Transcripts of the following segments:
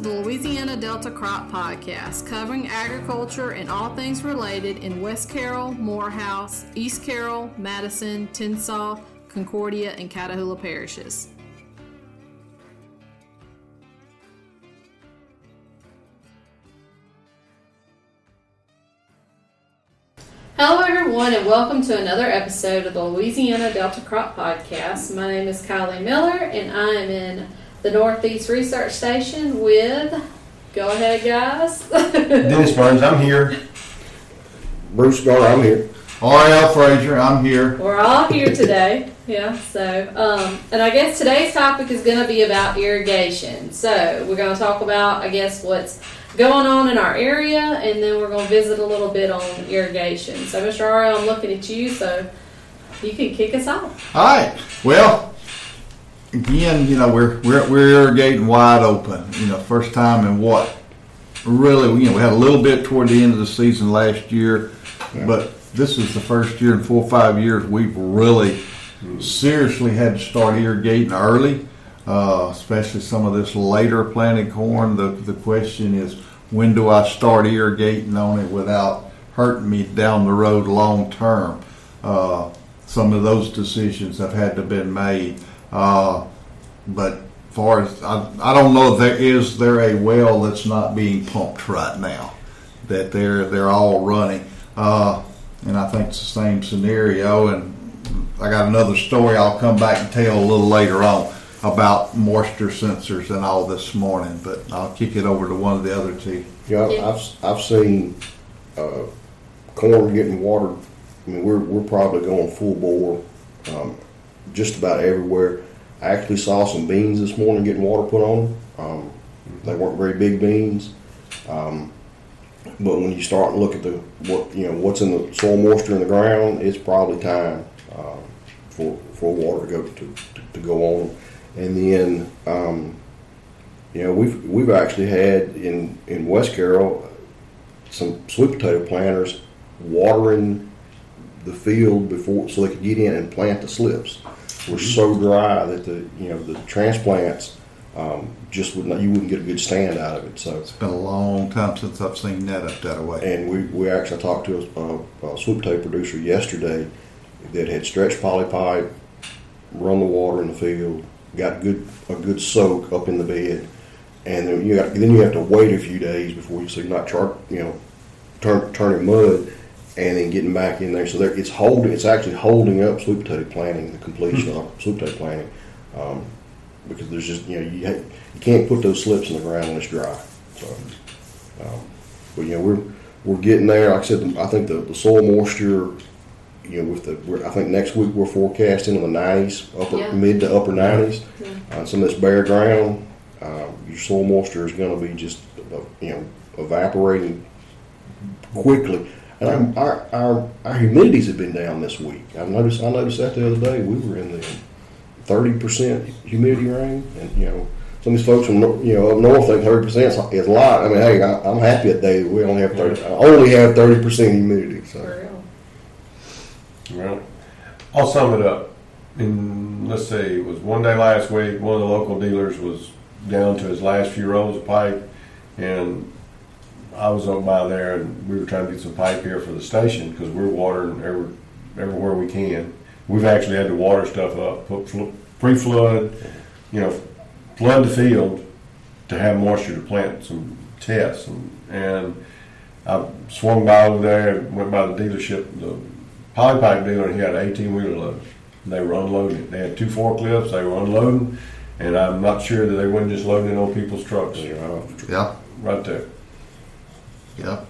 The Louisiana Delta Crop Podcast, covering agriculture and all things related in West Carroll, Morehouse, East Carroll, Madison, Tensas, Concordia, and Catahoula parishes. Hello, everyone, and welcome to another episode of the Louisiana Delta Crop Podcast. My name is Kylie Miller, and I am in the Northeast Research Station with. Go ahead, guys. Dennis Burns, I'm here. Bruce Garner, I'm here. R.L. Frazier, I'm here. We're all here today. Yeah, so, um, and I guess today's topic is going to be about irrigation. So, we're going to talk about, I guess, what's going on in our area, and then we're going to visit a little bit on irrigation. So, Mr. R.L., I'm looking at you, so you can kick us off. All right. Well, again, you know, we're we're we're irrigating wide open. You know, first time in what? Really, you know, we had a little bit toward the end of the season last year, but this is the first year in four or five years we've really seriously had to start irrigating early, uh, especially some of this later planted corn. The the question is, when do I start irrigating on it without hurting me down the road long term? Uh, some of those decisions have had to been made. Uh, but far as I, I don't know if there is there a well that's not being pumped right now that they're they're all running uh, and I think it's the same scenario and I got another story I'll come back and tell a little later on about moisture sensors and all this morning but I'll kick it over to one of the other two Yeah, Yeah. I've, I've seen uh, corn getting watered. I mean, we're, we're probably going full bore um, just about everywhere. I actually saw some beans this morning getting water put on them. Um, they weren't very big beans. Um, but when you start and look at the what you know what's in the soil moisture in the ground, it's probably time uh, for for water to go to, to, to go on. And then um, you know, we've we've actually had in in West Carroll some sweet potato planters watering the field before so they could get in and plant the slips. Were so dry that the you know the transplants um, just would not you wouldn't get a good stand out of it. So it's been a long time since I've seen that up that way and we, we actually talked to a, a, a sweet potato producer yesterday that had stretched poly pipe, run the water in the field, got good a good soak up in the bed, and then you got then you have to wait a few days before you so not char, you know turn, turning mud and then getting back in there. So there, it's holding it's actually holding up sweet potato planting the completion of sweet potato planting um, because there's just you know you ha- you can't put those slips in the ground when it's dry. So. Um, but you know we're we're getting there. Like I said, I think the, the soil moisture, you know, with the we're, I think next week we're forecasting in the nineties, upper Yeah. mid to upper nineties. Yeah. Uh, some of this bare ground, uh, your soil moisture is going to be just uh, you know evaporating quickly. And I'm, our, our our humidities have been down this week. I noticed I noticed that the other day. We were in the thirty percent humidity range, and you know. Some of these folks from you know up north think thirty percent is a lot. I mean, hey, I, I'm happy that day that we only have thirty. I only have thirty percent humidity. So For real. Well, I'll sum it up. In let's say it was one day last week, one of the local dealers was down to his last few rolls of pipe, and I was up by there, and we were trying to get some pipe here for the station because we're watering every, everywhere we can. We've actually had to water stuff up, put fl- pre-flood, you know, flood the field to have moisture to plant some tests, and, and I swung by over there, went by the dealership, the poly pipe dealer, and he had an eighteen wheeler load. They were unloading it. They had two forklifts, they were unloading, and I'm not sure that they weren't just loading it on people's trucks yeah right there. Yeah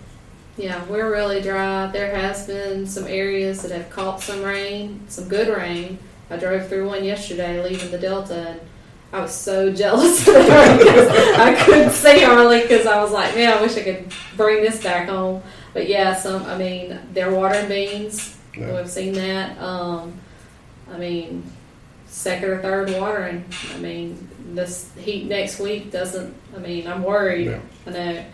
Yeah, we're really dry. There has been some areas that have caught some rain, some good rain. I drove through one yesterday leaving the Delta, and I was so jealous of I couldn't see hardly because I was like, man, I wish I could bring this back home. But yeah, some. I mean, they're watering beans. Yeah. We've seen that. Um, I mean, second or third watering. I mean, this heat next week doesn't. I mean, I'm worried. Yeah. I know.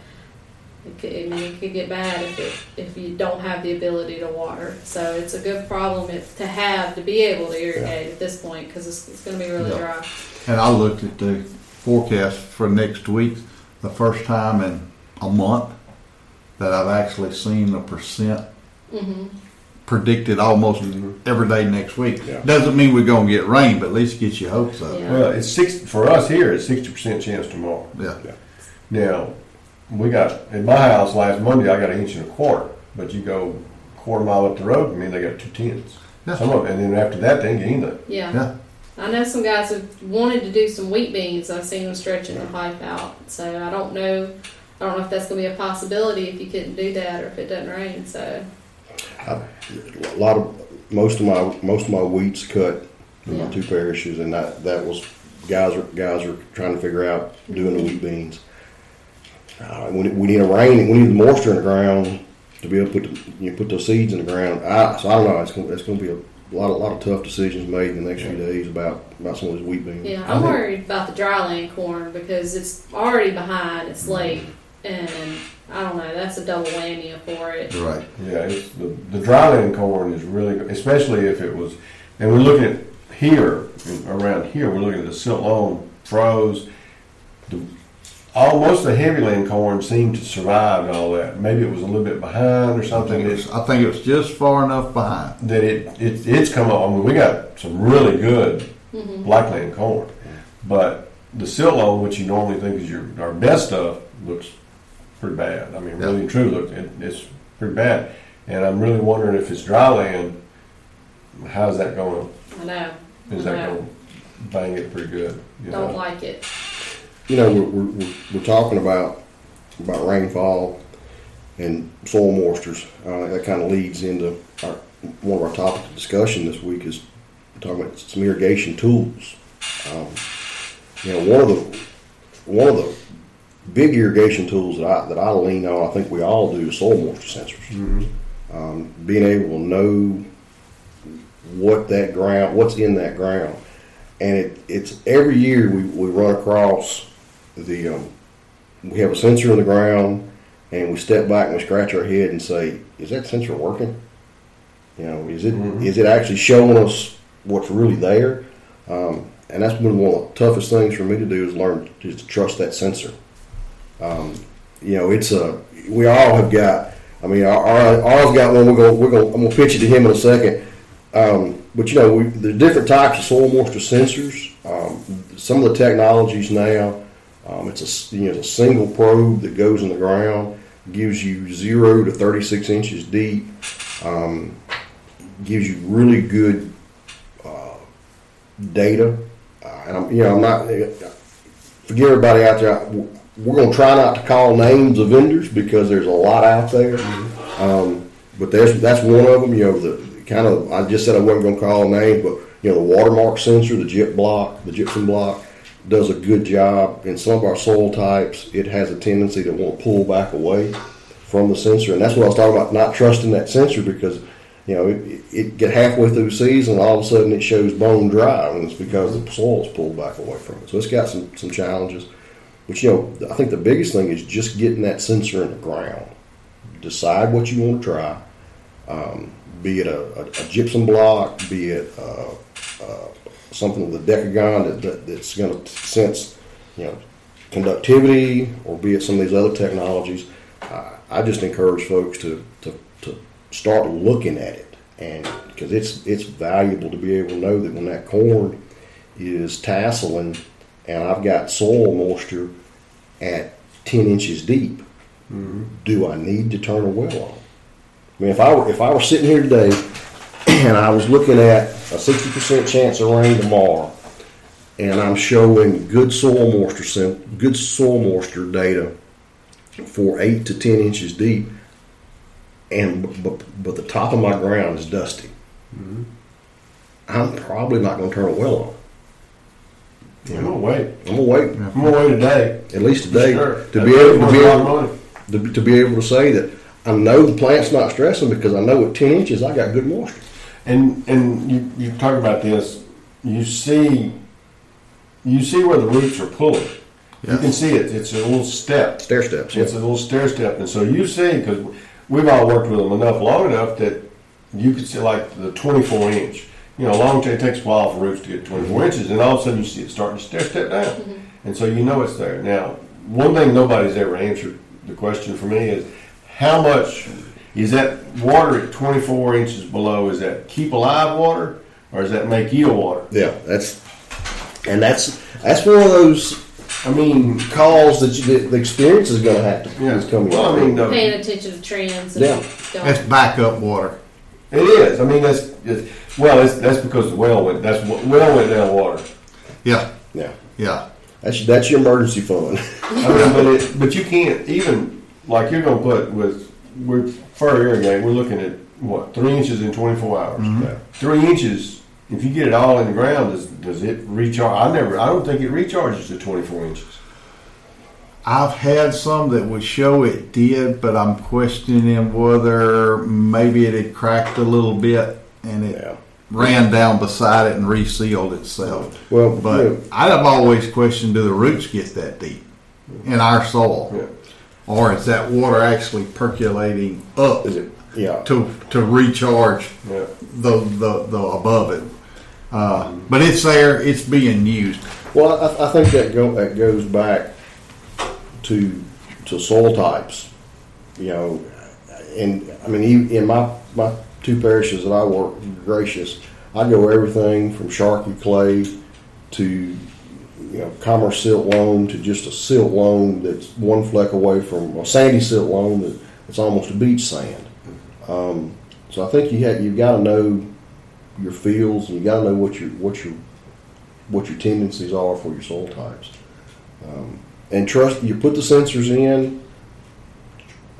It could, I mean, it could get bad if it, if you don't have the ability to water. So it's a good problem if, to have to be able to irrigate at this point because it's, it's going to be really Yeah. dry. And I looked at the forecast for next week, the first time in a month that I've actually seen a percent hmm predicted almost every day next week. Yeah. Doesn't mean we're gonna get rain, but at least get your hopes up. Yeah. Well, it's six, for us here, it's sixty percent chance tomorrow. Yeah. Now, we got, in my house last Monday, I got an inch and a quarter, but you go quarter mile up the road, I mean, they got two tenths. Yeah. Some of, and then after that, they ain't get anything. Yeah. Yeah. I know some guys have wanted to do some wheat beans. I've seen them stretching the pipe out. So I don't know. I don't know if that's going to be a possibility if you couldn't do that or if it doesn't rain. So A lot of most of my most of my wheats cut in Yeah. my two parishes, and that that was guys are guys are trying to figure out doing the wheat beans. Uh, we, we need a rain. We need the moisture in the ground to be able to put the, you know, put those seeds in the ground. I, so I don't know. It's going, it's going to be a lot of lot of tough decisions made in the next few days about about some of these wheat beans. yeah, I I'm think- worried about the dryland corn because it's already behind. It's late, and I don't know. That's a double whammy for it. Right. Yeah, it's, the, the dryland corn is really, good, especially if it was, and we're looking at here, around here, we're looking at the silt loam froze. The, all, most of the heavy land corn seemed to survive and all that. Maybe it was a little bit behind or I something. think, It's, it's, I think it was just far enough behind. that it, it it's come up. I mean, we got some really good hmm blackland corn, but the silt loam, which you normally think is your our best stuff, looks pretty bad. I mean, really and truly, look, it, it's pretty bad. And I'm really wondering if it's dry land, how's that going? I know. Is that going to bang it pretty good? You Don't know? like it. You know, we're, we're, we're- talking about about rainfall and soil moistures. Uh, that kind of leads into our, one of our topics of discussion this week is talking about some irrigation tools. Um, you know, one of the one of the big irrigation tools that I that I lean on, I think we all do, is soil moisture sensors. Mhm. Um, being able to know what that ground, what's in that ground, and it, it's every year we, we run across the um, we have a sensor in the ground and we step back and we scratch our head and say is that sensor working you know is it is Mhm. it actually showing us what's really there um, and that's been one of the toughest things for me to do is learn to trust that sensor um, you know it's a we all have got I mean our, our, ours got one we're going we're going I'm going to pitch it to him in a second um, but you know, we, different types of soil moisture sensors. Um, some of the technologies now, um, it's a you know it's a single probe that goes in the ground, gives you zero to 36 inches deep, um, gives you really good uh, data. Uh, and I'm you know I'm not forget everybody out there. We're going to try not to call names of vendors because there's a lot out there. Um, but there's that's one of them. You know, the kind of I just said I wasn't going to call names, but you know, the watermark sensor, the gyp block, the gypsum block, does a good job. In some of our soil types, it has a tendency to want to pull back away from the sensor, and that's what I was talking about. Not trusting that sensor because you know it, it get halfway through season, all of a sudden it shows bone dry, and it's because the soil's pulled back away from it. So it's got some some challenges. But you know, I think the biggest thing is just getting that sensor in the ground. Decide what you want to try. Um, be it a, a, a gypsum block, be it uh, uh, something with a decagon that, that, that's going to sense, you know, conductivity, or be it some of these other technologies. Uh, I just encourage folks to, to, to start looking at it, and because it's it's valuable to be able to know that when that corn is tasseling, and I've got soil moisture at ten inches deep, do I need to turn a well on? I mean, if I were if I were sitting here today and I was looking at a sixty percent chance of rain tomorrow, and I'm showing good soil moisture good soil moisture data for eight to ten inches deep, and but, but the top of my ground is dusty, mm-hmm. I'm probably not going to turn a well on. I'm gonna wait. I'm gonna wait I'm gonna wait today. at least today Sure. to be able to be a able to, to be able to say that I know the plant's not stressing because I know at ten inches I got good moisture. And and you you talk about this. You see, you see where the roots are pulling. You can see it. It's a little step. Stair steps. It's Yeah. a little stair step, and so you see because we've all worked with them enough long enough that you could see like the 24 inch. you know, long it takes a while for roots to get 24 mm-hmm. inches, and all of a sudden you see it starting to step, step down. Mm-hmm. And so you know it's there. Now, one thing nobody's ever answered the question for me is how much is that water at 24 inches below? Is that keep alive water or does that make yield water? Yeah, that's and that's that's one of those I mean, calls that, you, that the experience is going to have to yeah. is coming. Well, I mean, uh, Paying attention to trends. And Yeah. That's Don't. backup water. it is. I mean, that's, it's, well, it's, that's because the well went, that's, what- well went down water. Yeah, yeah, yeah. that's that's your emergency fund. I mean, but it, but you can't even like you're gonna put with with fur irrigate. We're looking at what three inches in 24 hours. Mm-hmm. Yeah. Three inches. If you get it all in the ground, does does it recharge? I never. I don't think it recharges to 24 inches. I've had some that would show it did, but I'm questioning whether maybe it had cracked a little bit and it Yeah. ran down beside it and resealed itself. Well, But know, I've always questioned: Do the roots get that deep in our soil, Yeah. Or is that water actually percolating up is it? Yeah. to to recharge Yeah. the the, the above it? Uh, but it's there; it's being used. Well, I, I think that go that goes back to to soil types. You know, and I mean, in my my two parishes that I work, gracious, I go everything from Sharkey clay to you know commerce silt loam to just a silt loam that's one fleck away from a sandy silt loam that it's almost a beach sand. Um, so I think you have you've got to know your fields and you got to know what your what your what your tendencies are for your soil types. Um, and trust you put the sensors in,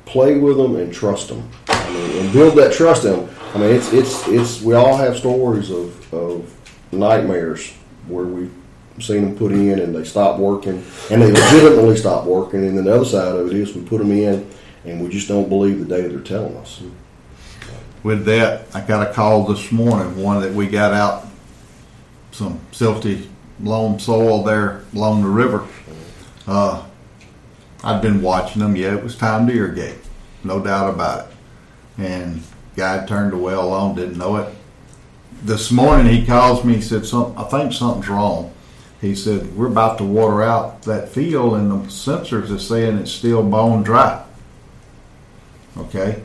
play with them, and trust them. I mean, and build that trust in them. I mean, it's it's it's we all have stories of, of nightmares where we've seen them put in and they stop working, and they legitimately stop working. And then the other side of it is we put them in, and we just don't believe the data they're telling us. With that, I got a call this morning, one that we got out some silty loam soil there along the river. Uh, I'd been watching them. Yeah, it was time to irrigate, no doubt about it. And guy turned the well on, didn't know it. This morning he calls me. He said, "Some, I think something's wrong." He said, "We're about to water out that field, and the sensors are saying it's still bone dry." Okay,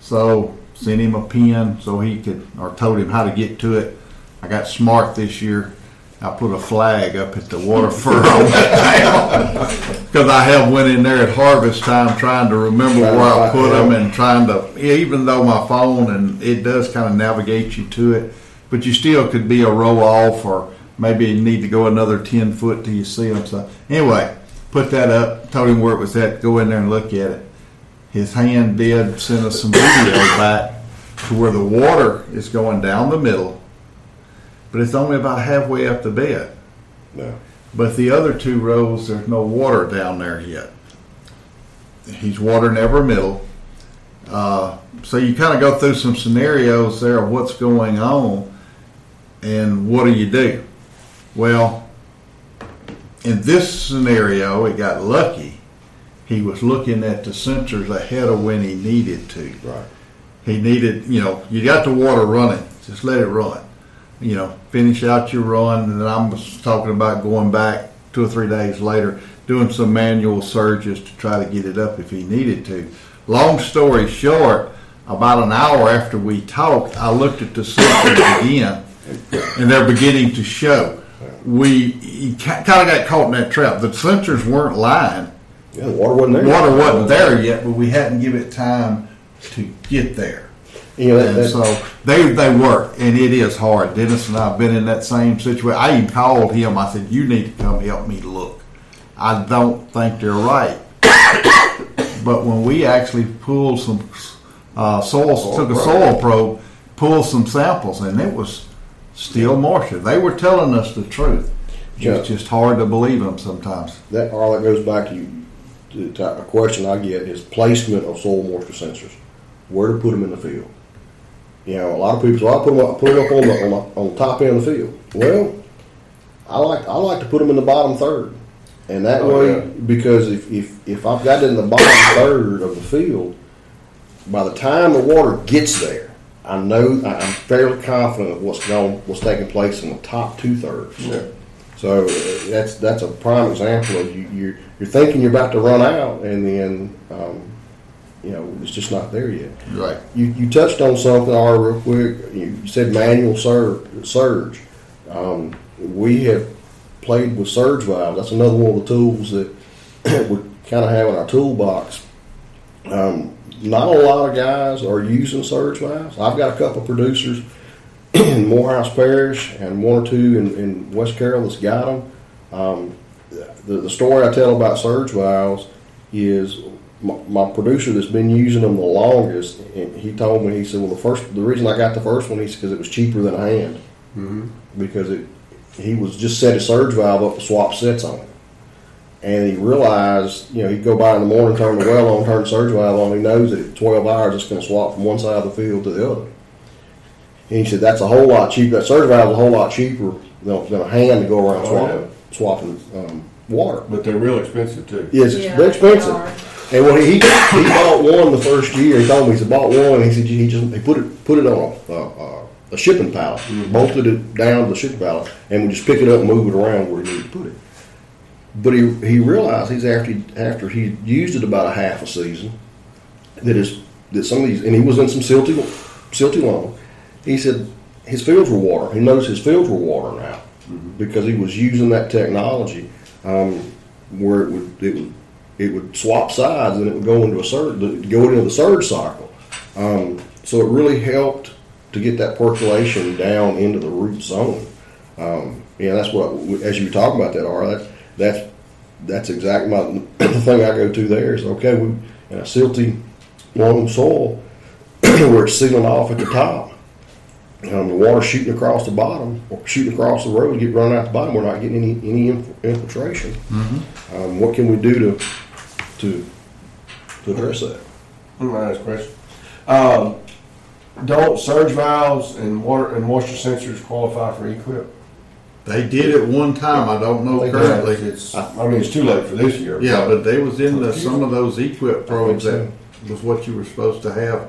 so sent him a pen so he could, or told him how to get to it. I got smart this year. I put a flag up at the water furrow because I have went in there at harvest time trying to remember where I put them and trying to, even though my phone and it does kind of navigate you to it, but you still could be a row off or maybe you need to go another 10 foot till you see them. So anyway, put that up, told him where it was at, go in there and look at it. His hand did send us some video back to where the water is going down the middle, but it's only about halfway up the bed. No. But the other two rows, there's no water down there yet. He's watering every middle. Uh, so you kind of go through some scenarios there of what's going on and what do you do? Well, in this scenario, it got lucky. He was looking at the sensors ahead of when he needed to Right. he needed, you know, you got the water running, just let it run. You know, finish out your run, and I'm talking about going back two or three days later, doing some manual surges to try to get it up if he needed to. Long story short, about an hour after we talked, I looked at the sensors again, and they're beginning to show. We kind of got caught in that trap. The sensors weren't lying. Yeah, the water wasn't there. Water wasn't there yet, but we hadn't given it time to get there. Know, that, And that, so they they work, and it is hard. Dennis and I have been in that same situation. I even called him. I said, "You need to come help me look." I don't think they're right, but when we actually pulled some uh, soil, took a soil probe, pulled some samples, and it was still moisture. They were telling us the truth. Yeah. It's just hard to believe them sometimes. that all that goes back to you. To, a question I get is placement of soil moisture sensors. Where to put them in the field? You know, a lot of people say, "I put them up, put them up on the, on the on the top end of the field." Well, I like I like to put them in the bottom third, and that Oh, way yeah. because if, if if I've got it in the bottom third of the field, by the time the water gets there, I know I- I'm fairly confident of what's going, what's taking place in the top two thirds. Yeah. So uh, that's that's a prime example of you you're, you're thinking you're about to run out, and then um, you know it's just not there yet. Right. You, you touched on something, R, real quick. You said manual surge. surge. Um, we have played with surge valves. That's another one of the tools that we kind of have in our toolbox. Um, not a lot of guys are using surge valves. I've got a couple of producers in Morehouse Parish and one or two in, in West Carroll that's got them. Um, the, the story I tell about surge valves is my, my producer that's been using them the longest, and he told me, he said, well, the first, the reason I got the first one, he said, because it was cheaper than a hand. Mhm. Because it, he was just set a surge valve up to swap sets on it. And he realized, you know, he'd go by in the morning, turn the well on, turn the surge valve on, he knows that at 12 hours it's going to swap from one side of the field to the other. And he said, that's a whole lot cheaper, that surge valve is a whole lot cheaper than, than a hand to go around Oh, swapping, swapping um, water. But they're real expensive too. Yes, Yeah, they're expensive. they. And when he, he he bought one the first year, he told me he said bought one. And he said he just he put it put it on a, a, a shipping pallet, bolted it down to the shipping pallet, and would just pick it up and move it around where he needed to put it. But he he realized he's after he, after he used it about a half a season that his that some of these and he was in some silty silty loam. He said his fields were water. He noticed his fields were water now because he was using that technology um, where it would it would it would swap sides and it would go into a surge go into the surge cycle. Um, so it really helped to get that percolation down into the root zone. Um, yeah, that's what as you were talking about that, R. That's that's that's exactly my the thing I go to there is okay. We in a silty loam soil where it's sealing off at the top. Um, the water shooting across the bottom or shooting across the road, get run out the bottom. We're not getting any any inf- infiltration. Um, what can we do to to to address that? Let me ask a question. Um, don't surge valves and water and moisture sensors qualify for EQIP? They did it one time. I don't know They currently. It's, I mean, it's too late for this year. Yeah, but they was in the, some of those EQIP probes so. that was what you were supposed to have.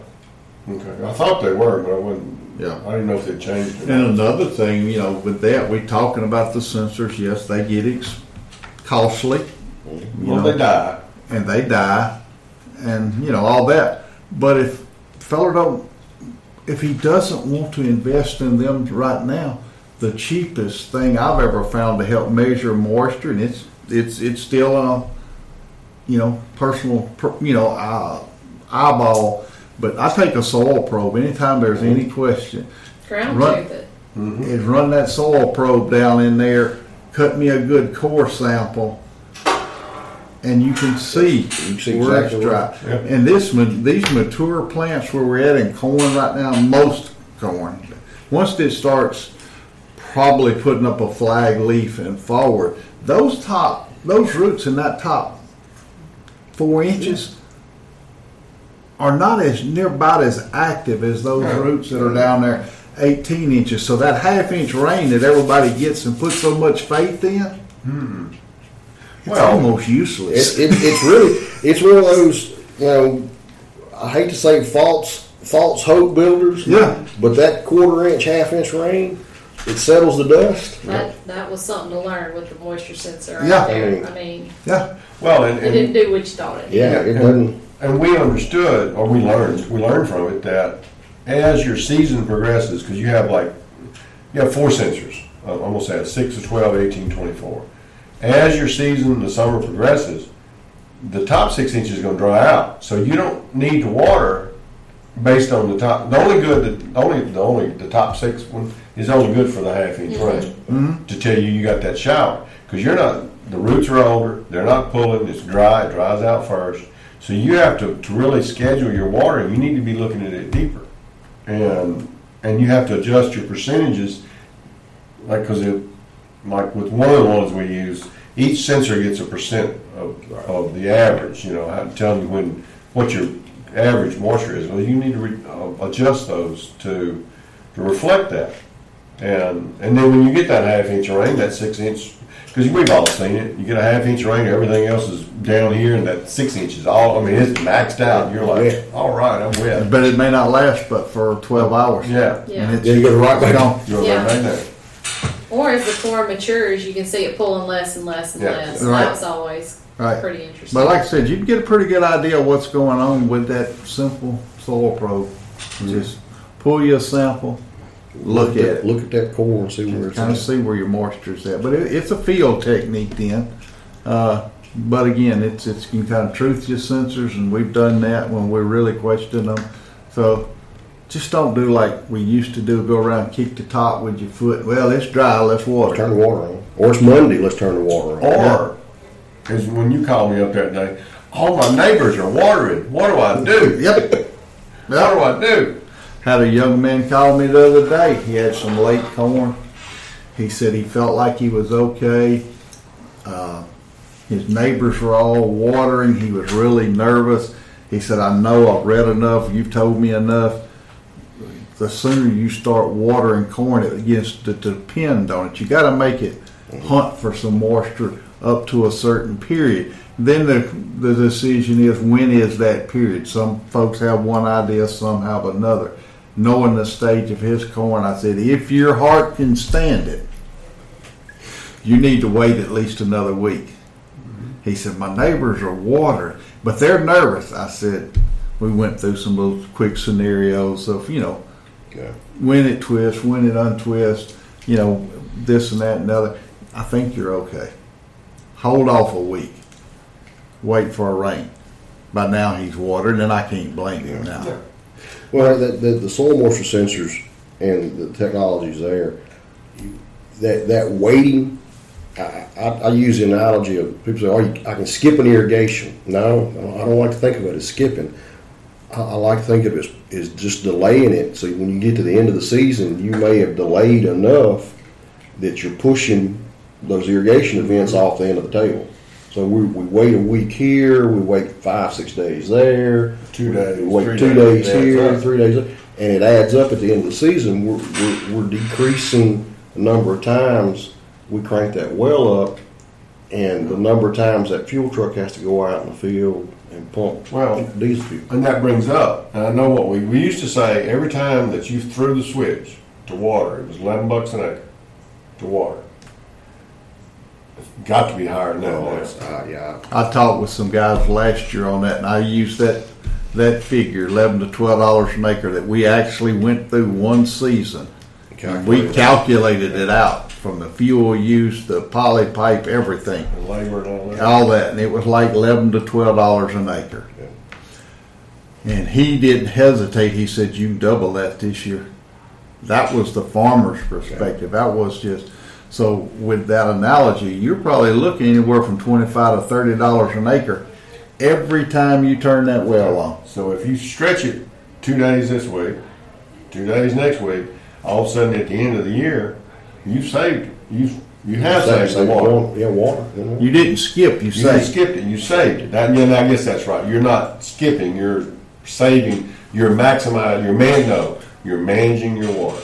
Okay, I thought they were, but I wasn't, Yeah. I didn't know if they'd changed. And another thing, you know, with that, we talking about the sensors. Yes, they get ex- costly. You Well, know, they die. and they die, and you know all that. But if feller don't, if he doesn't want to invest in them right now, the cheapest thing I've ever found to help measure moisture, and it's it's it's still a, you know, personal, you know, uh, eyeball. But I take a soil probe anytime there's any question. Ground Right. tooth it. Is run that soil probe down in there, cut me a good core sample, and you can see You can see where exactly it's dry. Yep. And this these mature plants where we're at in corn right now, most corn, once it starts probably putting up a flag leaf and forward, those top those roots in that top four inches are not as near about as active as those roots that are down there 18 inches. So that half inch rain that everybody gets and puts so much faith in, it's hmm. Well, almost useless. It, it, it's really it's one of those you know I hate to say false false hope builders. Yeah. But that quarter inch, half inch rain, it settles the dust. That that was something to learn with the moisture sensor Yeah. out there. I mean, yeah. well, and, it didn't and, do what you thought it did. Yeah, it doesn't. and we understood, or we learned, we learned from it that as your season progresses, because you have like, you have four sensors, uh, I'm gonna six to 12, 18, 24. As your season, the summer progresses, the top six inches is gonna dry out. So you don't need to water based on the top, the only good, the only, the only, the top six one is only good for the half inch rain. To tell you you got that shower. Because you're not, the roots are older, they're not pulling, it's dry, it dries out first. So you have to, to really schedule your watering, you need to be looking at it deeper. And, and you have to adjust your percentages, like, cause it, like with one of the ones we use, each sensor gets a percent of, of the average, you know, how- telling you when, what your average moisture is. Well, you need to re, uh, adjust those to, to reflect that. And, and then when you get that half inch of rain, that six inch, Because we've all seen it. You get a half inch of rain, everything else is down here, and that six inches, all, I mean, it's maxed out. You're like, Wet. all right, I'm wet. But it may not last but for twelve hours. Yeah. And Yeah. it's Then you get it right back gone. You're Yeah. right there. Or as the corn matures, you can see it pulling less and less and Yeah. less. Right. That was always Right. pretty interesting. But like I said, you can get a pretty good idea of what's going on with that simple soil probe. Mm-hmm. Just pull you a sample, look at it. Look at that core and see where it's kind of see where your moisture's at. But it, it's a field technique then. Uh, but again, it's it's you can kind of truth your sensors, and we've done that when we're really question them. So just don't do like we used to do: go around, kick the top with your foot. Well, it's dry, let's water. Turn the water on. Or it's Monday, let's turn the water on. Or, as when you called me up that day, all my neighbors are watering. What do I do? Yep. What do I do? Had a young man call me the other day. He had some late corn. He said he felt like he was okay. Uh, his neighbors were all watering. He was really nervous. He said, I know I've read enough. You've told me enough. The sooner you start watering corn, it begins to depend on it. You got to make it hunt for some moisture up to a certain period. Then the, the decision is when is that period? Some folks have one idea, some have another. Knowing the stage of his corn, I said, if your heart can stand it, you need to wait at least another week. He said, My neighbors are watering, but they're nervous. I said, We went through some little quick scenarios of, you know, Yeah. when it twists, when it untwists, you know, this and that and other. I think you're okay. Hold off a week. Wait for a rain. By now he's watering, and I can't blame him now. Yeah. Well, the, the, the soil moisture sensors and the technologies there, that that waiting, I, I, I use the analogy of people say, "Oh, you, I can skip an irrigation." No, I don't like to think of it as skipping. I, I like to think of it as, as just delaying it. So when you get to the end of the season, you may have delayed enough that you're pushing those irrigation events off the end of the table. So we, we wait a week here, we wait five, six days there, Two days, we wait two days, days here, right. three days there, and it adds up at the end of the season. We're, we're, we're decreasing the number of times we crank that well up, and the number of times that fuel truck has to go out in the field and pump Well, diesel fuel. And that brings up, and I know what we, we used to say, every time that you threw the switch to water, it was eleven bucks an acre to water. Got to be higher than that Oh, now. it's, uh, yeah, I talked with some guys last year on that, and I used that that figure, eleven to twelve dollars an acre, that we actually went through one season. And we calculated. calculated it out from the fuel use, the poly pipe, everything. And labor and all that. all that, and it was like eleven to twelve dollars an acre. And he didn't hesitate. He said, "You can double that this year." That was the farmer's perspective. That was just so. With that analogy, you're probably looking anywhere from twenty-five to thirty dollars an acre every time you turn that well on. So if you stretch it two days this week, two days next week, all of a sudden at the end of the year, you've saved, you've, you have saved the water. Yeah, water. you. You didn't skip. You You saved. skip it, you saved it. That, yeah, I guess that's right. You're not skipping, you're saving, you're maximizing, you're man, no, you're managing your water.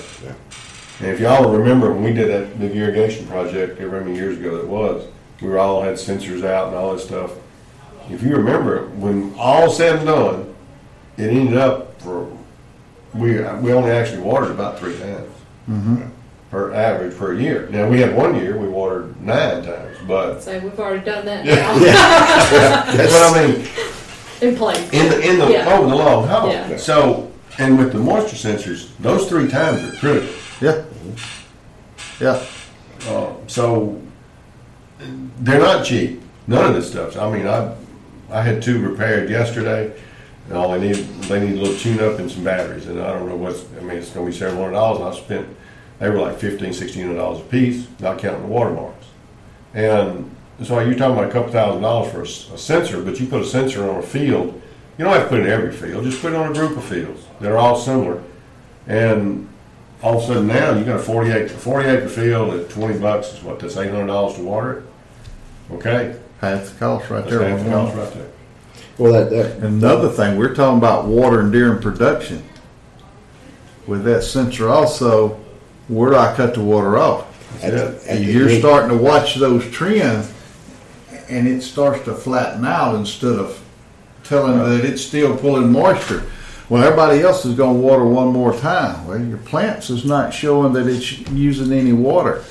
Yeah. And if y'all remember when we did that big irrigation project, however many years ago that was, we were all had sensors out and all this stuff. If you remember, when all said and done, it ended up for, we, we only actually watered about three times. Mm-hmm. Per average per year. Now, we had one year, we watered nine times, but, so we've already done that Yeah. now but I mean, in place. In the in the Yeah. over the long haul. Yeah. So and with the moisture sensors, those three times are critical. Yeah. Yeah. Uh, so they're not cheap. None of this stuff. I mean, I I had two repaired yesterday, and all they need they need a little tune up and some batteries. And I don't know what's. I mean, it's going to be several hundred dollars. And I spent they were like fifteen, sixteen hundred dollars a piece, not counting the watermarks. And so you're talking about a couple thousand dollars for a sensor, but you put a sensor on a field. You don't have to put it in every field. Just put it on a group of fields that are all similar. And all of a sudden now you got a 40 acre, 40 acre field at 20 bucks is what, that's $800 to water it? Okay, Half the cost right that's there. half the cost right there. Well, that, that Another thing, we're talking about watering during production. With that sensor also, where do I cut the water off? At at You're end- starting to watch those trends, and it starts to flatten out instead of telling that it's still pulling moisture. Well, everybody else is going to water one more time. Well, your plants is not showing that it's using any water.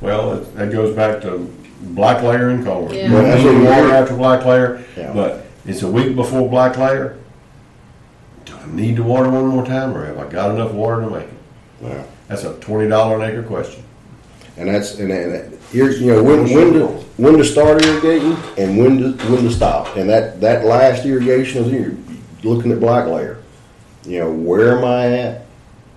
Well, it- that goes back to black layer and color. Yeah. You Well, don't that's need what water we're- after black layer, Yeah. but it's a week before black layer. Do I need to water one more time, or have I got enough water to make it? Yeah. That's a twenty dollar an acre question. And that's and, and here's you know when when to when to start irrigating and when to when to stop. And that that last irrigation is you're looking at black layer. You know where am I at?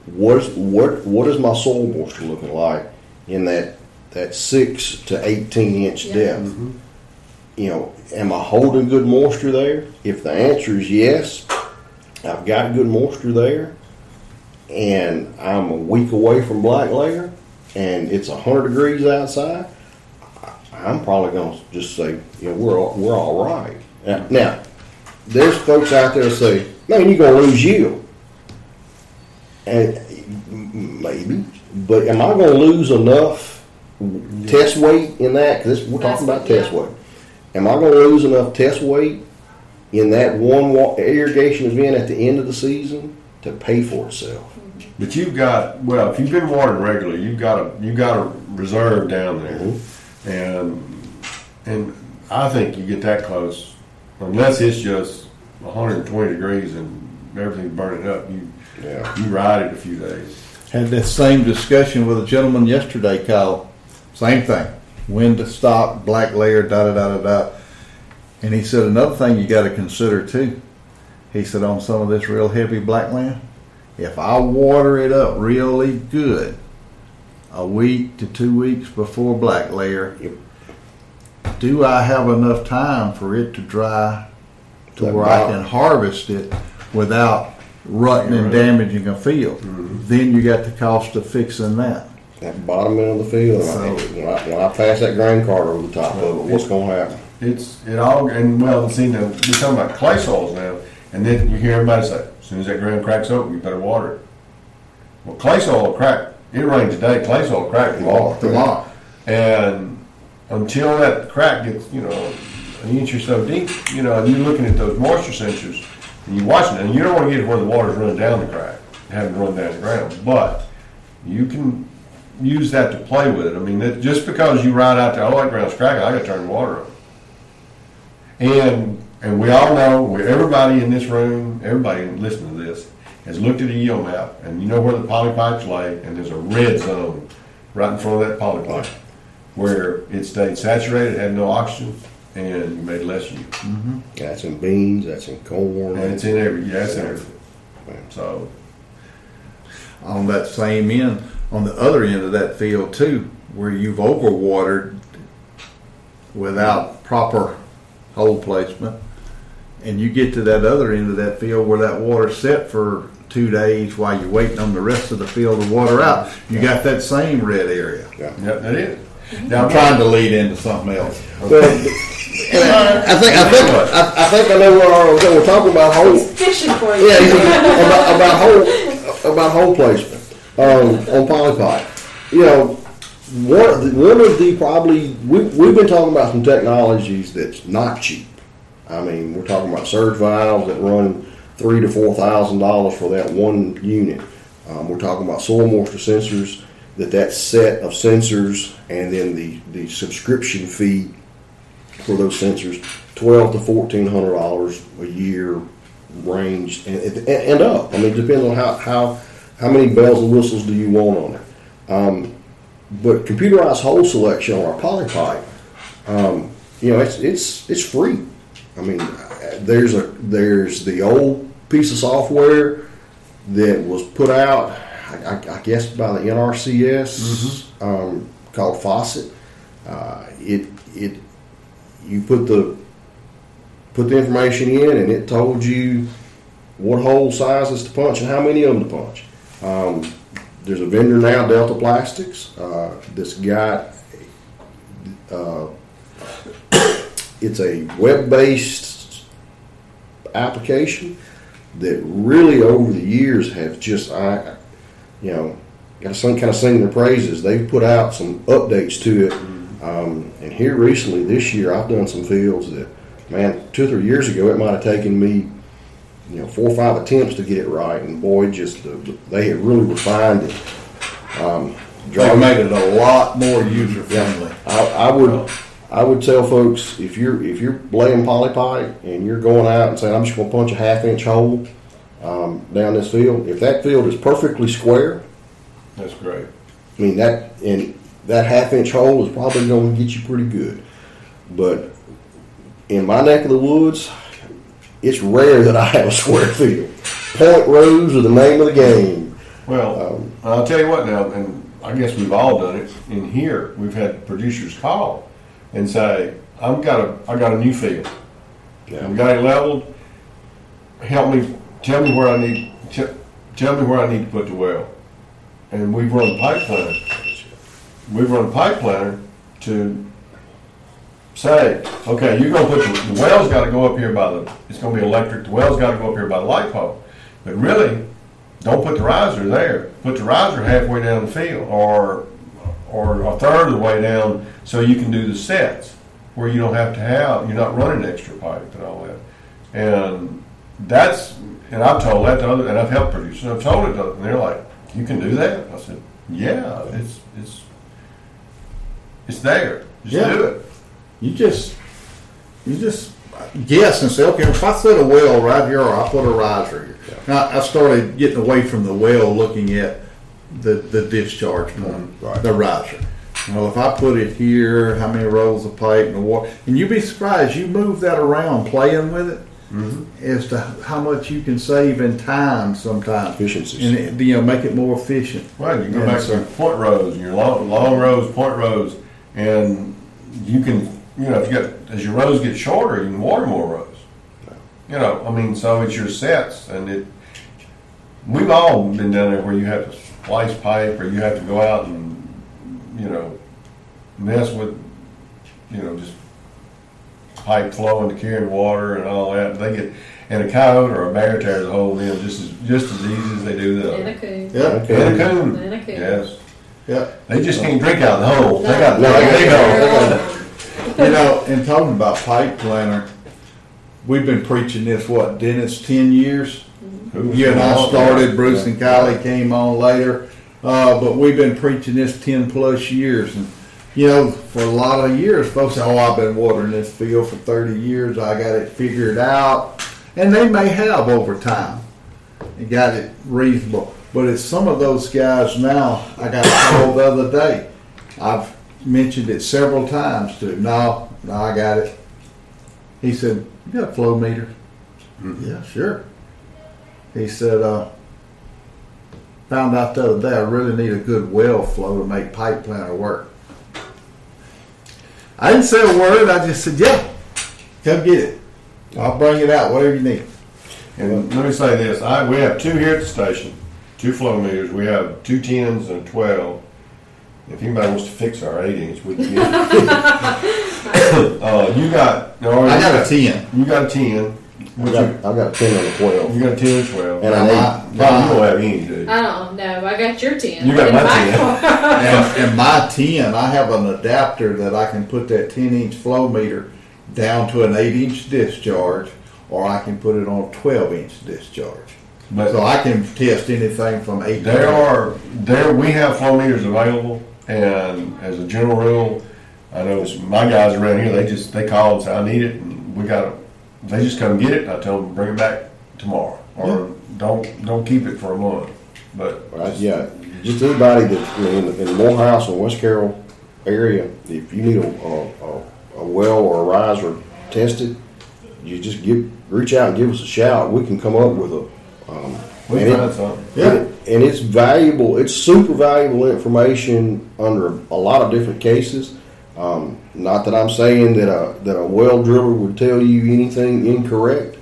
What is what what is my soil moisture looking like in that that six to eighteen inch Yeah. depth? Mm-hmm. You know, am I holding good moisture there? If the answer is yes, I've got good moisture there, and I'm a week away from black layer, and it's hundred degrees outside, I- I'm probably going to just say, you know, we're all, we're all right. Now, now, there's folks out there that say, man, you're going to lose yield, and maybe, but am I going to lose enough test weight in that? Because we're talking about That's- test weight. Am I going to lose enough test weight in that one wa- irrigation event at the end of the season to pay for itself? But you've got, well, if you've been watering regularly, you've got a, you've got a reserve down there. Mm-hmm. And, and I think you get that close, unless it's just hundred and twenty degrees and everything's burning up, you, Yeah. you ride it a few days. Had that same discussion with a gentleman yesterday, Kyle. Same thing. When to stop, black layer, da da da da da. And he said another thing you got to consider too. He said on some of this real heavy black land, if I water it up really good, a week to two weeks before black layer, Yep. Do I have enough time for it to dry to That where I can harvest it without rutting and damaging a field? Mm-hmm. Then you got the cost of fixing that. That bottom end of the field, So- when I, when I pass that grain cart over the top of it, what's going to happen? It's, it all, and well, see, now, we're talking about clay soils now, and then you hear everybody say, as soon as that ground cracks open, you better water it. Well, clay soil will crack, it rained today, clay soil will crack tomorrow. Tomorrow. And until that crack gets, you know, an inch or so deep, you know, and you're looking at those moisture sensors, and you're watching it, and you don't want to get it where the water's running down the crack, having run down the ground, but you can use that to play with it. I mean, just because you ride out there, oh, that ground's cracking, I gotta turn the water on. And, and we all know, everybody in this room, everybody listening to this, has looked at a yield map, and you know where the poly pipes lay, and there's a red zone right in front of that poly pipe, where it stayed saturated, had no oxygen, and you made less yield. Mm-hmm. That's in beans, that's in corn. And it's in every, yeah, it's in everything. So, on that same end, on the other end of that field too, where you've overwatered without proper hole placement, and you get to that other end of that field where that water's set for two days while you're waiting on the rest of the field to water out, you got that same red area. yeah, that is. Now, I'm trying to lead into something else. Well, and I, I think I think I, I think I know where our, we're talking about hole. It's fishing for you. Yeah, about, about hole about hole placement um, on polypipe. You know, one of the, one of the probably we we've been talking about some technologies that's not cheap. I mean, we're talking about surge valves that run three to four thousand dollars for that one unit. Um, we're talking about soil moisture sensors. That that set of sensors and then the the subscription fee for those sensors, twelve to fourteen hundred dollars a year range and, and, and up. I mean, depends on how, how how many bells and whistles do you want on it. Um, but computerized hole selection on our poly pipe, um, you know, it's it's it's free. I mean, there's a there's the old piece of software that was put out, I, I, guess, by the NRCS um, called PHAUCET. Uh, it it you put the put the information in, and it told you what hole sizes to punch and how many of them to punch. Um, there's a vendor now, Delta Plastics, uh, that's got. Uh, it's a web-based application that really, over the years, have just I, you know, got to sing, kind of sing their praises. They've put out some updates to it, um, and here recently this year, I've done some fields that, man, two or three years ago, it might have taken me, you know, four or five attempts to get it right, and boy, just the, they have really refined it. Um, They made it a lot more user friendly. I, I would, I would tell folks if you're if you're laying poly pipe and you're going out and saying I'm just going to punch a half inch hole um, down this field, if that field is perfectly square, That's great. I mean that and that half inch hole is probably going to get you pretty good. But in my neck of the woods, it's rare that I have a square field. Point rows are the name of the game. Well, Um, I'll tell you what now, and I guess we've all done it. In here, we've had producers call and say, "I've got a, I got a new field. Yeah. We got it leveled. Help me, tell me where I need, t- tell me where I need to put the well." And we've run pipe planner. We've run pipe planner to say, "Okay, you're gonna put the, the well's got to go up here by the. It's gonna be electric. The well's got to go up here by the light pole." But really, don't put the riser there. Put the riser halfway down the field, or or a third of the way down, so you can do the sets where you don't have to have you're not running extra pipe and all that. And that's and I've told that to other and I've helped producers. I've told it to them, and they're like, "You can do that." I said, "Yeah, it's it's it's there. Just Yeah. do it." You just, you just guess and say, okay, if I set a well right here or I put a riser here. Now, I started getting away from the well, looking at the, the discharge point, mm-hmm. Right. the riser. Well, if I put it here, how many rolls of pipe and the water, and you'd be surprised, you move that around playing with it Mm-hmm. as to how much you can save in time sometimes. Efficiencies. And, it, you know, make it more efficient. Right. you can go And back to so- your point rows and your long, long rows, point rows, and you can, you know, if you got, as your rows get shorter, you can water more rows. You know, I mean, so it's your sets, and it, we've all been down there where you have to splice pipe, or you have to go out and, you know, mess with, you know, just pipe flowing to carrying water and all that. They get, and a coyote or a bear tears a hole in them just as, just as easy as they do the And other. a coon. Yeah. Okay. And a coon. And a coon. Yes. Yeah. They just can't drink out of the hole. They got, No, they they got got- big hole. You know, in talking about pipe planner, we've been preaching this, what, Dennis, 10 years? You and I started, Bruce and Kylie came on later, uh, but we've been preaching this 10 plus years. And, you know, for a lot of years, folks say, oh, I've been watering this field for 30 years, I got it figured out. And they may have over time and got it reasonable. But it's some of those guys now, I got a call the other day. I've mentioned it several times to him. No, no, I got it. He said, You got a flow meter? Yeah, sure. He said, uh, Found out the other day I really need a good well flow to make pipe planner work. I didn't say a word, I just said, Yeah, come get it. I'll bring it out, whatever you need. And let me say this: I we have two here at the station, two flow meters. We have two tens and a twelve. If anybody wants to fix our eight inch, we can. Get it. uh, you got? No, I you got a 10. You got a ten. I Which got, you, I got a ten on the twelve. you got a ten and twelve. And no, an eight. you don't have any, do you? I don't know. I got your ten. You got In my 10. And, and my 10, I have an adapter that I can put that 10 inch flow meter down to an 8 inch discharge, or I can put it on a 12 inch discharge. But So I can test anything from 8 to There 12. are, there, we have flow meters available, and as a general rule, I know my guys around here, they just, they call and say, I need it, and we got it. They just come get it, and I tell them, bring it back tomorrow, or don't, don't keep it for a month, but. Right, yeah, just anybody that, I mean, in the, in the Morehouse or West Carroll area, if you need a, a, a- a well or a riser tested, you just give, reach out and give us a shout. We can come up with a, um, We and find something. Yeah. And it's valuable, it's super valuable information under a lot of different cases. Um, not that I'm saying that a, that a well driller would tell you anything incorrect,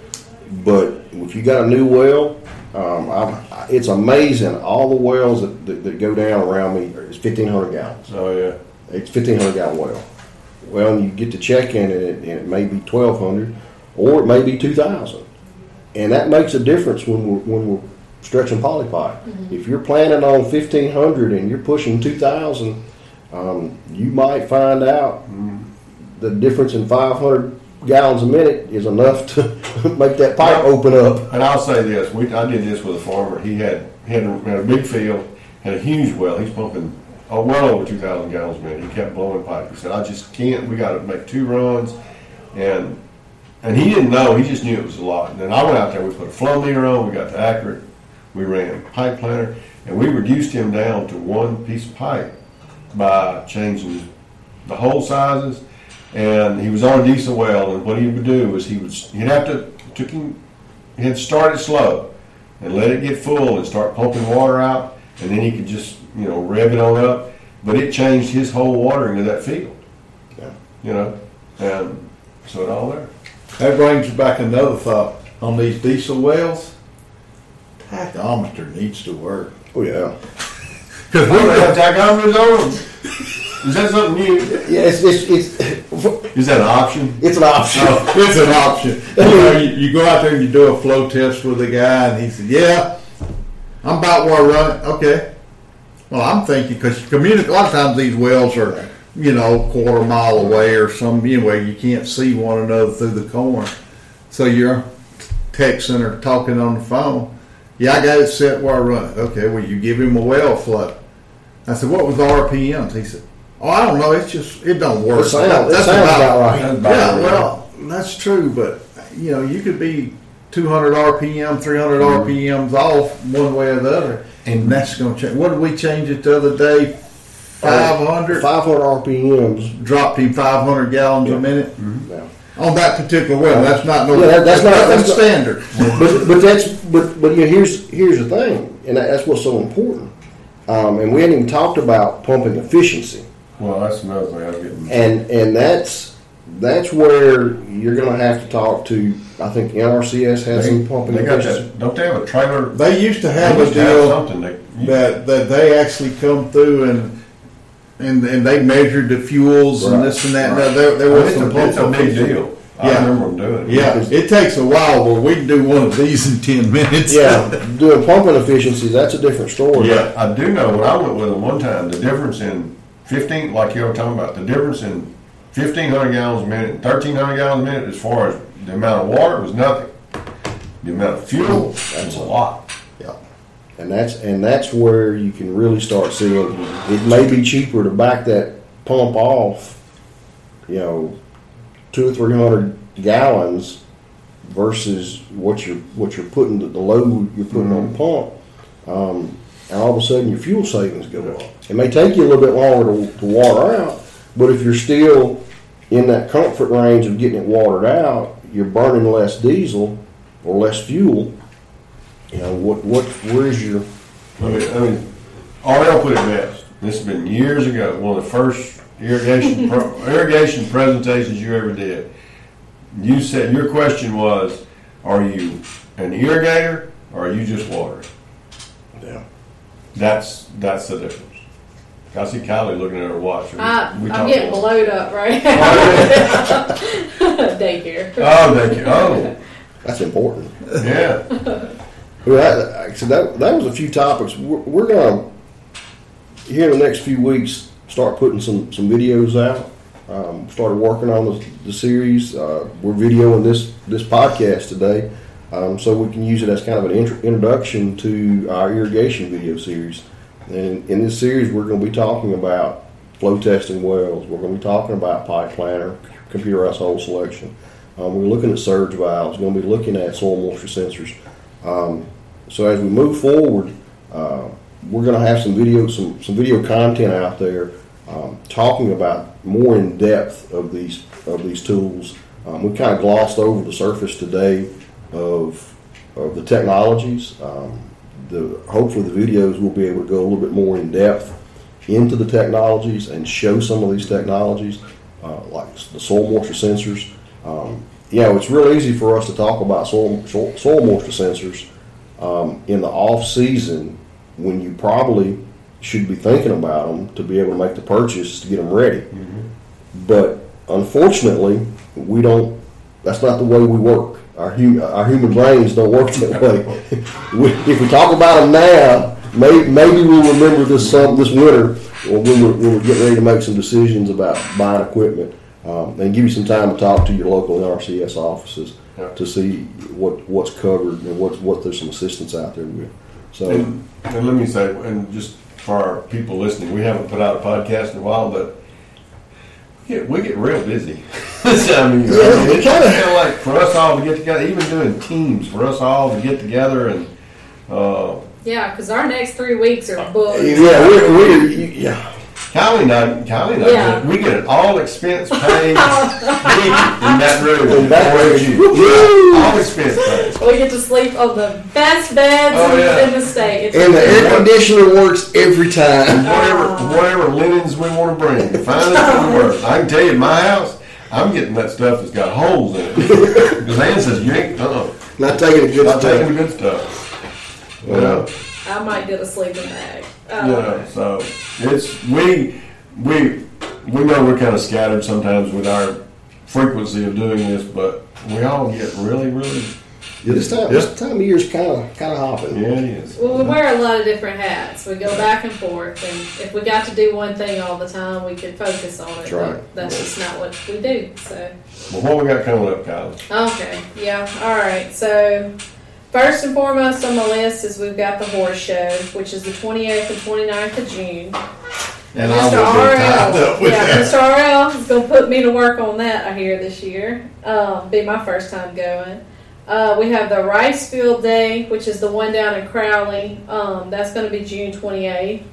but if you got a new well, um, I've, it's amazing. All the wells that, that, that go down around me is 1,500 gallons. Oh, yeah. It's 1,500 gallon well. Well, and you get to check in and it, and it may be 1,200 or it may be 2,000. And that makes a difference when we're, when we're stretching poly pipe. If you're planning on 1500 and you're pushing 2000, um, you might find out the difference in 500 gallons a minute is enough to make that pipe Well- open up. And I'll say this, we, I did this with a farmer, he had, he had a, had a big field, had a huge well, he's pumping, oh, well over two thousand gallons a minute, he kept blowing pipe, he said, I just can't, we gotta make two runs, and, and he didn't know, he just knew it was a lot, and then I went out there, we put a flow meter on, we got the accurate, we ran a pipe planner, and we reduced him down to one piece of pipe by changing the hole sizes, and he was on a diesel well, and what he would do is he would, he'd have to, took him he had to start it slow and let it get full and start pumping water out, and then he could just, you know, rev it on up. But it changed his whole watering of that field. Yeah. You know, and so it all there. That brings back another thought on these diesel wells. Tachometer needs to work. Oh yeah, Cause We have tachometers on them. Is that something new? yeah. It's it's it's, Is that an option? it's an option. Oh, it's an option. You, know, you, you go out there and you do a flow test with a guy, and he said, "Yeah, I'm about where I run it." Okay. Well, I'm thinking because communicate. A lot of times these wells are, you know, quarter mile away or some anyway. You can't see one another through the corn, so you're texting or talking on the phone. Yeah, I got it set where I run it. Okay. Well, you give him a well flow. I said, "What was the RPMs?" He said, "Oh, I don't know. It's just it don't work." It sounds, it sounds about right. That's about Yeah, right. well, that's true, but you know, you could be 200 RPM, 300 mm-hmm. RPMs off one way or the other, and that's going to change. What did we change it the other day? 500. 500 RPMs. Dropped him 500 gallons a minute mm-hmm. Yeah. on that particular well. That's not no. Yeah, that- that's not- that's that's standard. but but that's but but yeah, here's here's the thing, and that's what's so important. Um, and we hadn't even talked about pumping efficiency, Well, that's another thing I was getting. and and that's that's where you're going to have to talk to. I think NRCS has some pumping they got efficiency. that. Don't they have a trailer? They used to have a used to have deal something that. You, that that they actually come through and. And, and they measured the fuels and this and that. Right. Now, there, there was it's, some a, it's a big efficiency. deal. I Yeah. remember them doing it. Yeah, it takes a while, but we can do one of these in ten minutes. Yeah, doing pumping efficiency that's a different story. Yeah, I do know when I went with them one time, the difference in fifteen, like you were talking about, the difference in fifteen hundred gallons a minute, and thirteen hundred gallons a minute, as far as the amount of water was nothing. The amount of fuel was a lot. Yeah. and that's and that's where you can really start seeing it may be cheaper to back that pump off, you know, two or three hundred gallons versus what you're what you're putting the, the load you're putting on the pump, um, and all of a sudden your fuel savings go up. It may take you a little bit longer to, to water out, but if you're still in that comfort range of getting it watered out, you're burning less diesel or less fuel. You know what? What? Where's your? I mean, I mean, RL put it best. This has been years ago, one of the first irrigation pro, irrigation presentations you ever did. You said your question was, "Are you an irrigator or are you just watering?" Yeah. That's that's the difference. I see Kylie looking at her watch. We- I, we I'm getting about- blowed up right oh, Daycare. Oh, thank you. Oh, That's important. yeah. Well, that, so that that was a few topics. We're, we're gonna here in the next few weeks start putting some some videos out. Um, started working on the, the series. Uh, we're videoing this this podcast today, um, so we can use it as kind of an intro, introduction to our irrigation video series. And in this series, we're going to be talking about flow testing wells. We're going to be talking about pipe planner, computerized hole selection. Um, we're looking at surge valves. We're going to be looking at soil moisture sensors. Um, so as we move forward, uh, we're going to have some video, some some video content out there um, talking about more in depth of these of these tools. Um, we kind of glossed over the surface today of of the technologies. Um, the hopefully the videos will be able to go a little bit more in depth into the technologies and show some of these technologies, uh, like the soil moisture sensors. Um, you know, it's real easy for us to talk about soil, soil, soil moisture sensors um, in the off season when you probably should be thinking about them to be able to make the purchase to get them ready. But unfortunately, we don't. That's not the way we work. our hum, our human brains don't work that way. we, if we talk about them now, may, maybe we'll remember this some this winter or when we're, when we're getting ready to make some decisions about buying equipment, um, and give you some time to talk to your local NRCS offices Yeah. to see what what's covered and what what there's some assistance out there with. So. And, and let me say, and just for our people listening, we haven't put out a podcast in a while, but we get, we get real busy. this time of year. Yeah, I mean, we it's kinda- kind of like for us all to get together, even doing teams, for us all to get together and, uh, Yeah, because our next three weeks are booked. Yeah, we're, we're yeah. Kylie and I, Kylie and I, Yeah. we get an all expense paid week in that room. In that for room. you. All expense paid. We get to sleep on the best beds Oh, in- yeah. in the state. It's And the air conditioner works every time. Whatever, whatever linens we want to bring, the finest in the. I can tell you, in my house, I'm getting that stuff that's got holes in it. Because Ann says, you ain't, uh-uh, Not taking a good not taking the stuff. good stuff. You know? I might get a sleeping bag. I You don't know, know. so it's, we, we, we know we're kind of scattered sometimes with our frequency of doing this, but we all get really, really, Yeah, this time, this time of year is kind of kind of hopping. yeah, it is. Well, we wear a lot of different hats. We go back and forth, and if we got to do one thing all the time, we could focus on it. That's but right. That's just not what we do. So, But what we got coming up, Kylie? okay, yeah, all right. So, first and foremost on my list is we've got the horse show, which is the 28th and 29th of June. And Mr. will be tied RL, up with yeah, that. Mr. RL is going to put me to work on that. I hear this year. Um, be my first time going. Uh, we have the Rice Field Day, which is the one down in Crowley. Um, that's going to be June 28th.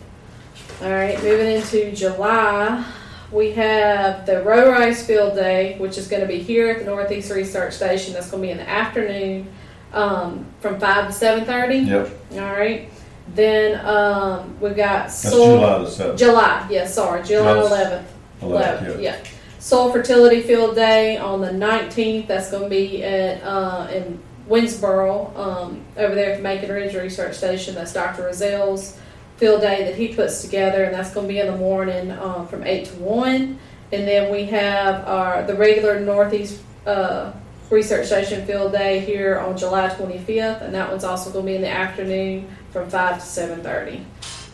All right, moving into July, we have the Row Rice Field Day, which is going to be here at the Northeast Research Station. That's going to be in the afternoon, um, from five to seven thirty. Yep, All right. Then um, we've got that's July the seventh. July, yes, sorry, July Yes. eleventh. Eleventh, Eleventh, yeah. yeah. Soil Fertility Field Day on the nineteenth. That's going to be at uh, in Winnsboro, um, over there at the Macon Ridge Research Station. That's Dr. Rozelle's field day that he puts together, and that's going to be in the morning um, from eight to one. And then we have our the regular Northeast uh, Research Station Field Day here on July twenty fifth, and that one's also going to be in the afternoon from five to seven thirty.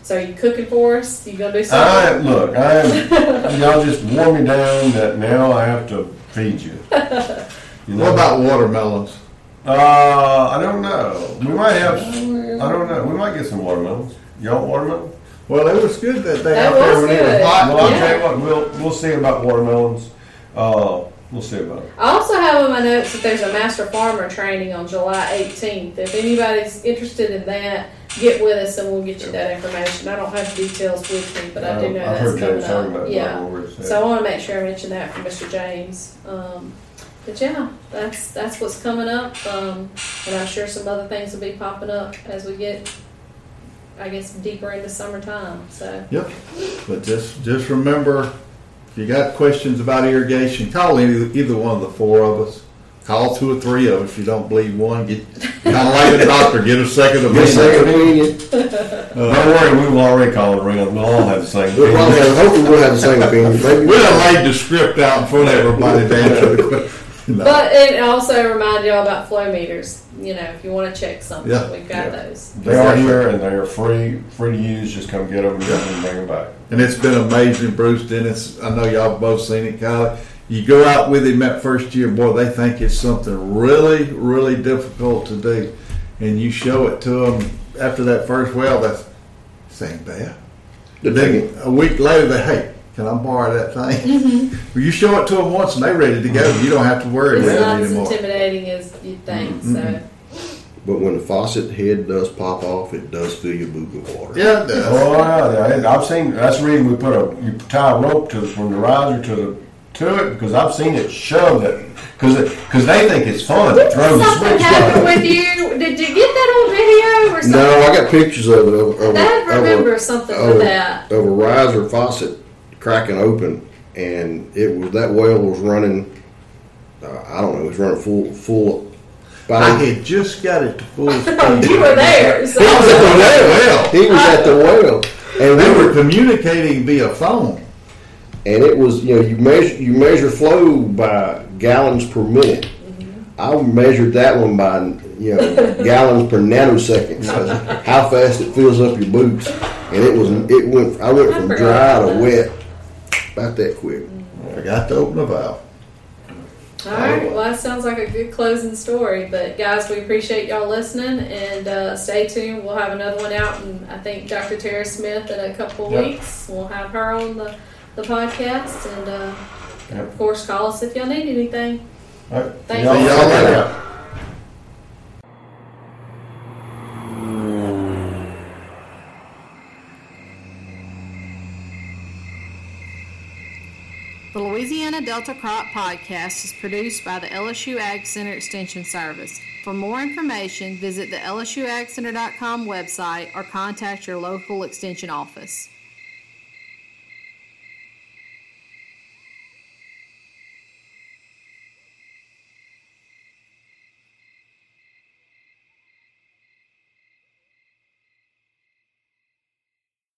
So you cooking for us? You gonna do something? I something? look. I am. y'all just wore me down that now I have to feed you. You know? What about watermelons? Uh, I don't know. We might have. I don't know. We might get some watermelons. Y'all want watermelon? Well, it was good that day That out there was when it was hot. Well, I'll Yeah. tell you what. We'll we'll see about watermelons. Uh, we'll see about it. I also have in my notes that there's a master farmer training on July 18th. If anybody's interested in that, get with us and we'll get you that information. I don't have details with me, but I do know I've that's coming up. about. Yeah. Where it's at. So I want to make sure I mention that for Mr. James. Um, but yeah, that's that's what's coming up, um, and I'm sure some other things will be popping up as we get, I guess, deeper into summertime. So Yep. But just just remember, if you got questions about irrigation, call either, either one of the four of us. Call two or three of us. If you don't believe one, get kind of like a doctor, get a second Get a second opinion. opinion. Don't worry, we will already call it around. We'll all have the same. We'll probably opinion. have, hopefully we'll have the same opinion. Maybe We done laid the script out in front of everybody to answer the question. No. But it also remind y'all about flow meters. You know, if you want to check something, Yeah. we've got Yeah. those. They are here and they are free, free to use. Just come get them and bring them back. And it's been amazing, Bruce Dennis. I know y'all both seen it, Kylie. You go out with him that first year, boy, they think it's something really, really difficult to do. And you show it to them after that first well, that's saying bad. the Then thing, a week later, they, hey, can I borrow that thing? Well, you show it to them once and they're ready to go. You don't have to worry It's about not as intimidating as you think. Mm-hmm. So but when the faucet head does pop off, it does fill your boot with water. Yeah, it does. Oh yeah, I- I've seen. That's the reason we put a you tie a rope to from the riser to the to it because I've seen it shove it because because they think it's fun to did throw the switch. happen on. with you? Did you get that on video or something? No, I got pictures of it of, of, I of, remember a, something of, with a, that. of a riser faucet cracking open, and it was that well was running. Uh, I don't know, it was running full full. I had just got it to full speed. you were there. So. he was at the well. well. He was at the well, and They we were were, communicating via phone. and it was you know you measure you measure flow by gallons per minute, I measured that one by you know gallons per nanosecond. So how fast it fills up your boots, and it was it went. I went from dry to wet about that quick. Forgot to open the valve. All right. Well, that sounds like a good closing story. But guys, we appreciate y'all listening, and uh, stay tuned. We'll have another one out, and I think Dr. Tara Smith in a couple Yep. weeks. We'll have her on the the podcast, and uh, Yep. of course, call us if y'all need anything. All right. Thank Y'all- you. y'all Louisiana Delta Crop Podcast is produced by the LSU Ag Center Extension Service. For more information, visit the LSUAgCenter.com website or contact your local extension office.